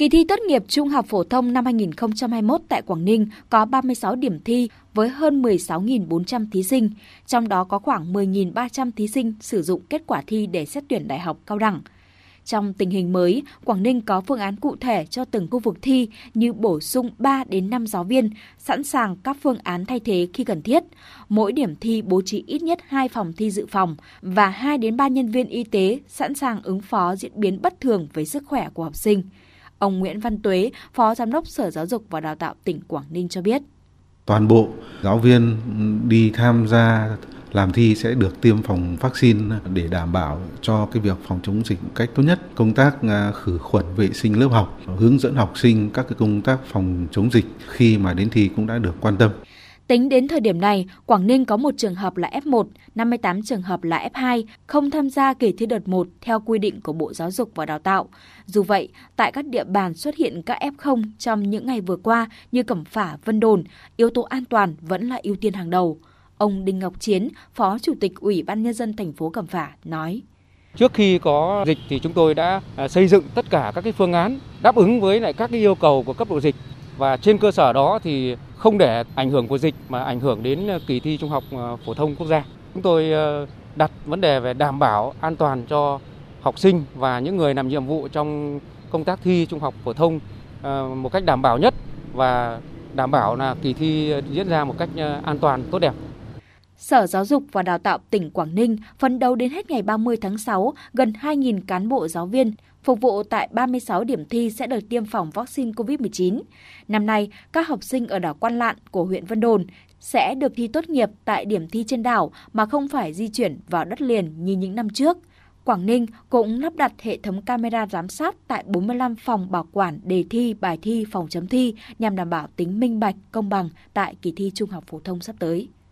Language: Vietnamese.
Kỳ thi tốt nghiệp trung học phổ thông năm 2021 tại Quảng Ninh có 36 điểm thi với hơn 16.400 thí sinh, trong đó có khoảng 10.300 thí sinh sử dụng kết quả thi để xét tuyển đại học cao đẳng. Trong tình hình mới, Quảng Ninh có phương án cụ thể cho từng khu vực thi như bổ sung 3 đến 5 giáo viên, sẵn sàng các phương án thay thế khi cần thiết. Mỗi điểm thi bố trí ít nhất 2 phòng thi dự phòng và 2 đến 3 nhân viên y tế sẵn sàng ứng phó diễn biến bất thường với sức khỏe của học sinh. Ông Nguyễn Văn Tuế, Phó Giám đốc Sở Giáo dục và Đào tạo tỉnh Quảng Ninh cho biết. Toàn bộ giáo viên đi tham gia làm thi sẽ được tiêm phòng vaccine để đảm bảo cho cái việc phòng chống dịch cách tốt nhất. Công tác à, khử khuẩn vệ sinh lớp học, hướng dẫn học sinh các cái công tác phòng chống dịch khi mà đến thi cũng đã được quan tâm. Tính đến thời điểm này, Quảng Ninh có một trường hợp là F1, 58 trường hợp là F2, không tham gia kỳ thi đợt 1 theo quy định của Bộ Giáo dục và Đào tạo. Dù vậy, tại các địa bàn xuất hiện các F0 trong những ngày vừa qua như Cẩm Phả, Vân Đồn, yếu tố an toàn vẫn là ưu tiên hàng đầu. Ông Đinh Ngọc Chiến, Phó Chủ tịch Ủy ban Nhân dân thành phố Cẩm Phả nói. Trước khi có dịch thì chúng tôi đã à, xây dựng tất cả các cái phương án đáp ứng với lại các cái yêu cầu của cấp độ dịch và trên cơ sở đó thì không để ảnh hưởng của dịch mà ảnh hưởng đến ờ, kỳ thi trung học ờ, phổ thông quốc gia. Chúng tôi ờ, đặt vấn đề về đảm bảo an toàn cho học sinh và những người làm nhiệm vụ trong công tác thi trung học phổ thông một cách đảm bảo nhất và đảm bảo là kỳ thi diễn ra một cách an toàn, tốt đẹp. Sở Giáo dục và Đào tạo tỉnh Quảng Ninh phấn đấu đến hết ngày 30 tháng 6, gần 2.000 cán bộ giáo viên phục vụ tại 36 điểm thi sẽ được tiêm phòng vaccine COVID-19. Năm nay, các học sinh ở đảo Quan Lạn của huyện Vân Đồn sẽ được thi tốt nghiệp tại điểm thi trên đảo mà không phải di chuyển vào đất liền như những năm trước. Quảng Ninh cũng lắp đặt hệ thống camera giám sát tại 45 phòng bảo quản đề thi, bài thi, phòng chấm thi nhằm đảm bảo tính minh bạch, công bằng tại kỳ thi trung học phổ thông sắp tới.